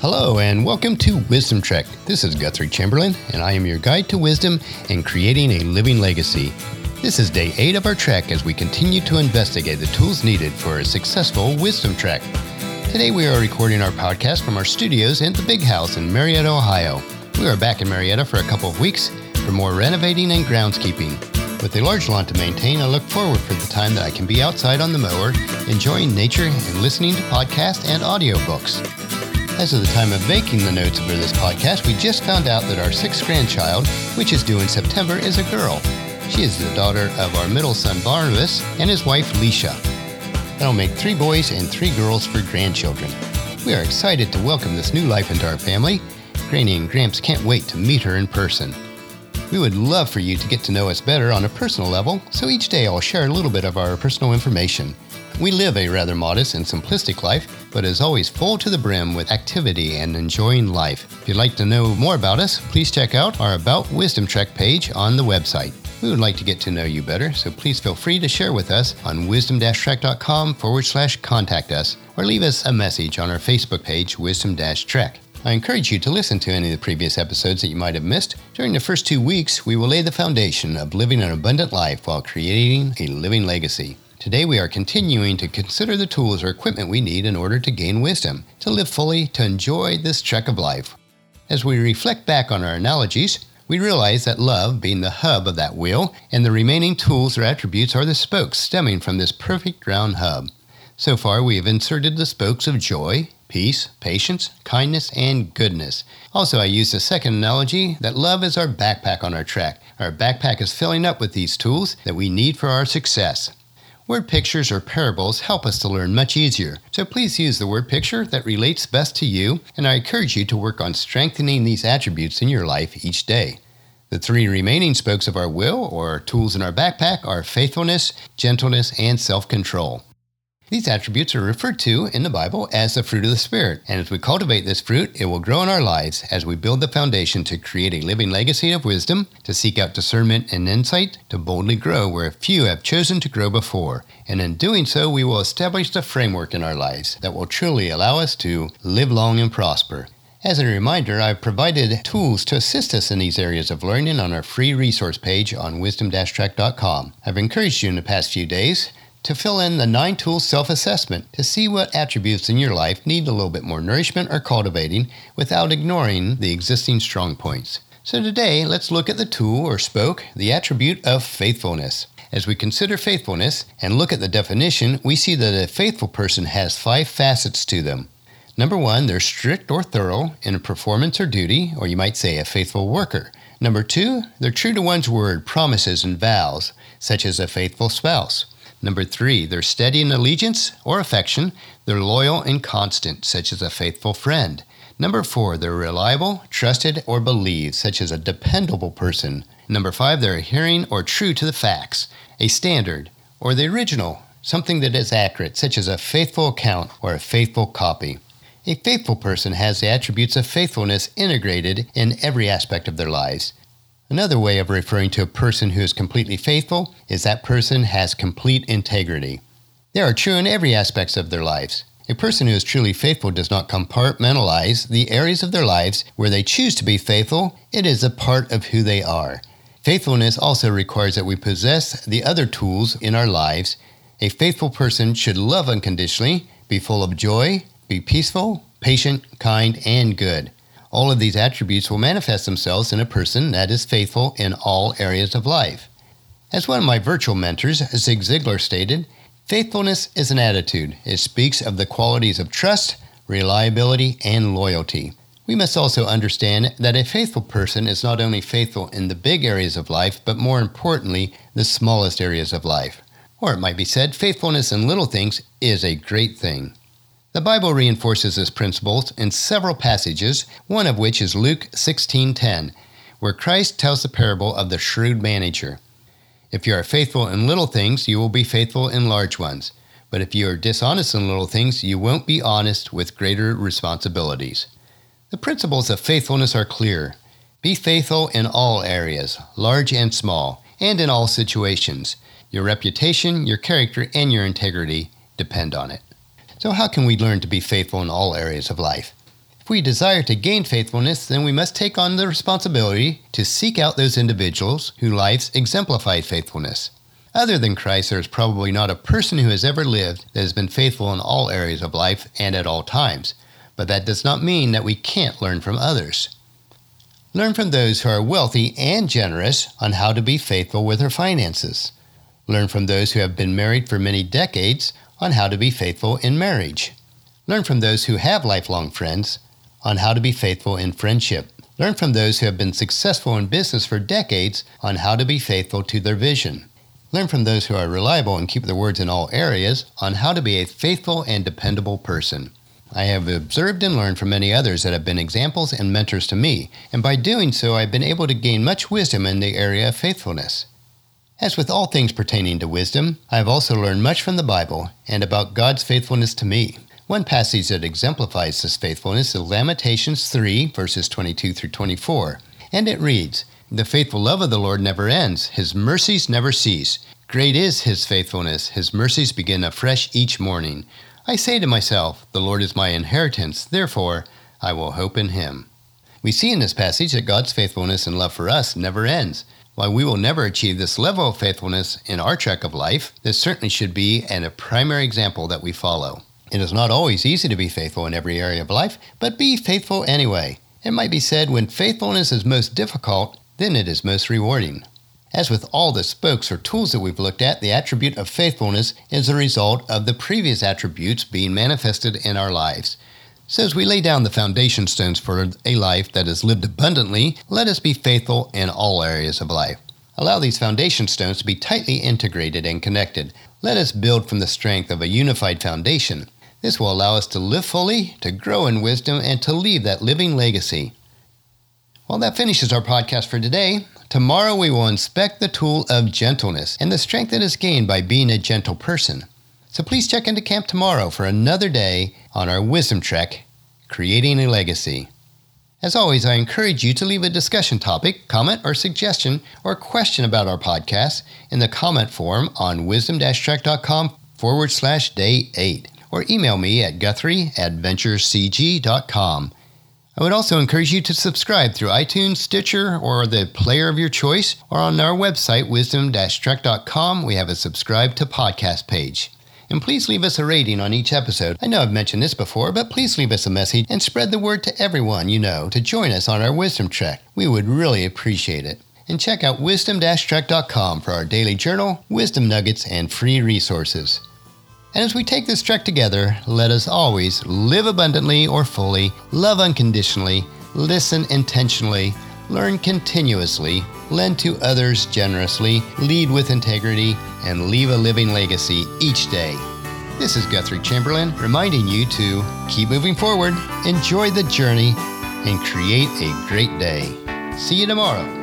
Hello, and welcome to Wisdom Trek. This is Guthrie Chamberlain, and I am your guide to wisdom and creating a living legacy. This is day eight of our trek as we continue to investigate the tools needed for a successful wisdom trek. Today, we are recording our podcast from our studios in the Big House in Marietta, Ohio. We are back in Marietta for a couple of weeks for more renovating and groundskeeping. With a large lawn to maintain, I look forward for the time that I can be outside on the mower, enjoying nature and listening to podcasts and audiobooks. As of the time of making the notes for this podcast, we just found out that our sixth grandchild, which is due in September, is a girl. She is the daughter of our middle son Barnabas and his wife Leisha. That'll make three boys and three girls for grandchildren. We are excited to welcome this new life into our family. Granny and Gramps can't wait to meet her in person. We would love for you to get to know us better on a personal level, so each day I'll share a little bit of our personal information. We live a rather modest and simplistic life, but is always full to the brim with activity and enjoying life. If you'd like to know more about us, please check out our About Wisdom Trek page on the website. We would like to get to know you better, so please feel free to share with us on wisdom-trek.com forward slash contact us, or leave us a message on our Facebook page, Wisdom Trek. I encourage you to listen to any of the previous episodes that you might have missed. During the first two weeks, we will lay the foundation of living an abundant life while creating a living legacy. Today, we are continuing to consider the tools or equipment we need in order to gain wisdom, to live fully, to enjoy this trek of life. As we reflect back on our analogies, we realize that love, being the hub of that wheel, and the remaining tools or attributes are the spokes stemming from this perfect round hub. So far, we have inserted the spokes of joy, peace, patience, kindness, and goodness. Also, I use the second analogy that love is our backpack on our trek. Our backpack is filling up with these tools that we need for our success. Word pictures or parables help us to learn much easier, so please use the word picture that relates best to you, and I encourage you to work on strengthening these attributes in your life each day. The three remaining spokes of our will, or tools in our backpack, are faithfulness, gentleness, and self control. These attributes are referred to in the Bible as the fruit of the Spirit, and as we cultivate this fruit, it will grow in our lives as we build the foundation to create a living legacy of wisdom, to seek out discernment and insight, to boldly grow where few have chosen to grow before. And in doing so, we will establish the framework in our lives that will truly allow us to live long and prosper. As a reminder, I've provided tools to assist us in these areas of learning on our free resource page on wisdom-trek.com. I've encouraged you in the past few days to fill in the nine tools self assessment to see what attributes in your life need a little bit more nourishment or cultivating without ignoring the existing strong points. So today, let's look at the tool or spoke, the attribute of faithfulness. As we consider faithfulness and look at the definition, we see that a faithful person has five facets to them. Number one, they're strict or thorough in a performance or duty, or you might say a faithful worker. Number two, they're true to one's word, promises, and vows, such as a faithful spouse. Number three, they're steady in allegiance or affection. They're loyal and constant, such as a faithful friend. Number four, they're reliable, trusted, or believed, such as a dependable person. Number five, they're adhering or true to the facts, a standard, or the original, something that is accurate, such as a faithful account or a faithful copy. A faithful person has the attributes of faithfulness integrated in every aspect of their lives. Another way of referring to a person who is completely faithful is that person has complete integrity. They are true in every aspect of their lives. A person who is truly faithful does not compartmentalize the areas of their lives where they choose to be faithful. It is a part of who they are. Faithfulness also requires that we possess the other tools in our lives. A faithful person should love unconditionally, be full of joy, be peaceful, patient, kind, and good. All of these attributes will manifest themselves in a person that is faithful in all areas of life. As one of my virtual mentors, Zig Ziglar, stated, faithfulness is an attitude. It speaks of the qualities of trust, reliability, and loyalty. We must also understand that a faithful person is not only faithful in the big areas of life, but more importantly, the smallest areas of life. Or it might be said, faithfulness in little things is a great thing. The Bible reinforces this principle in several passages, one of which is Luke 16:10, where Christ tells the parable of the shrewd manager. If you are faithful in little things, you will be faithful in large ones. But if you are dishonest in little things, you won't be honest with greater responsibilities. The principles of faithfulness are clear. Be faithful in all areas, large and small, and in all situations. Your reputation, your character, and your integrity depend on it. So, how can we learn to be faithful in all areas of life? If we desire to gain faithfulness, then we must take on the responsibility to seek out those individuals whose lives exemplify faithfulness. Other than Christ, there is probably not a person who has ever lived that has been faithful in all areas of life and at all times. But that does not mean that we can't learn from others. Learn from those who are wealthy and generous on how to be faithful with their finances. Learn from those who have been married for many decades on how to be faithful in marriage. Learn from those who have lifelong friends on how to be faithful in friendship. Learn from those who have been successful in business for decades on how to be faithful to their vision. Learn from those who are reliable and keep their words in all areas on how to be a faithful and dependable person. I have observed and learned from many others that have been examples and mentors to me, and by doing so, I've been able to gain much wisdom in the area of faithfulness. As with all things pertaining to wisdom, I have also learned much from the Bible and about God's faithfulness to me. One passage that exemplifies this faithfulness is Lamentations 3, verses 22 through 24, and it reads, the faithful love of the Lord never ends. His mercies never cease. Great is his faithfulness. His mercies begin afresh each morning. I say to myself, The Lord is my inheritance. Therefore, I will hope in him. We see in this passage that God's faithfulness and love for us never ends. While we will never achieve this level of faithfulness in our trek of life, this certainly should be and a primary example that we follow. It is not always easy to be faithful in every area of life, but be faithful anyway. It might be said when faithfulness is most difficult, then it is most rewarding. As with all the spokes or tools that we've looked at, the attribute of faithfulness is a result of the previous attributes being manifested in our lives. As we lay down the foundation stones for a life that is lived abundantly, let us be faithful in all areas of life. Allow these foundation stones to be tightly integrated and connected. Let us build from the strength of a unified foundation. This will allow us to live fully, to grow in wisdom, and to leave that living legacy. Well, that finishes our podcast for today. Tomorrow we will inspect the tool of gentleness and the strength that is gained by being a gentle person. So please check into camp tomorrow for another day on our wisdom trek, creating a legacy. As always, I encourage you to leave a discussion topic, comment, or suggestion or question about our podcast in the comment form on wisdom-trek.com forward slash day eight or email me at guthrie at venturecg.com. I would also encourage you to subscribe through iTunes, Stitcher, or the player of your choice, or on our website, wisdom-trek.com, we have a subscribe to podcast page. And please leave us a rating on each episode. I know I've mentioned this before, but please leave us a message and spread the word to everyone you know to join us on our Wisdom Trek. We would really appreciate it. And check out wisdom-trek.com for our daily journal, wisdom nuggets, and free resources. And as we take this trek together, let us always live abundantly or fully, love unconditionally, listen intentionally, learn continuously, lend to others generously, lead with integrity, and leave a living legacy each day. This is Guthrie Chamberlain reminding you to keep moving forward, enjoy the journey, and create a great day. See you tomorrow.